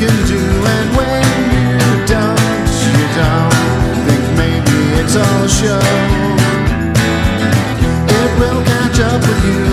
can do. And when you don't, you don't think maybe it's all show. It will catch up with you.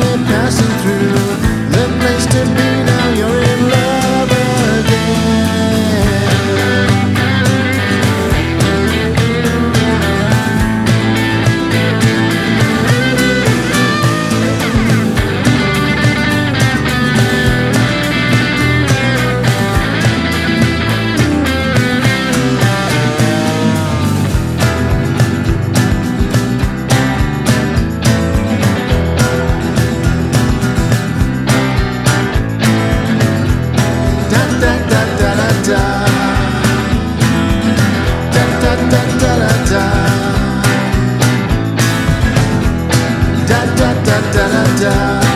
Passing through. Da da.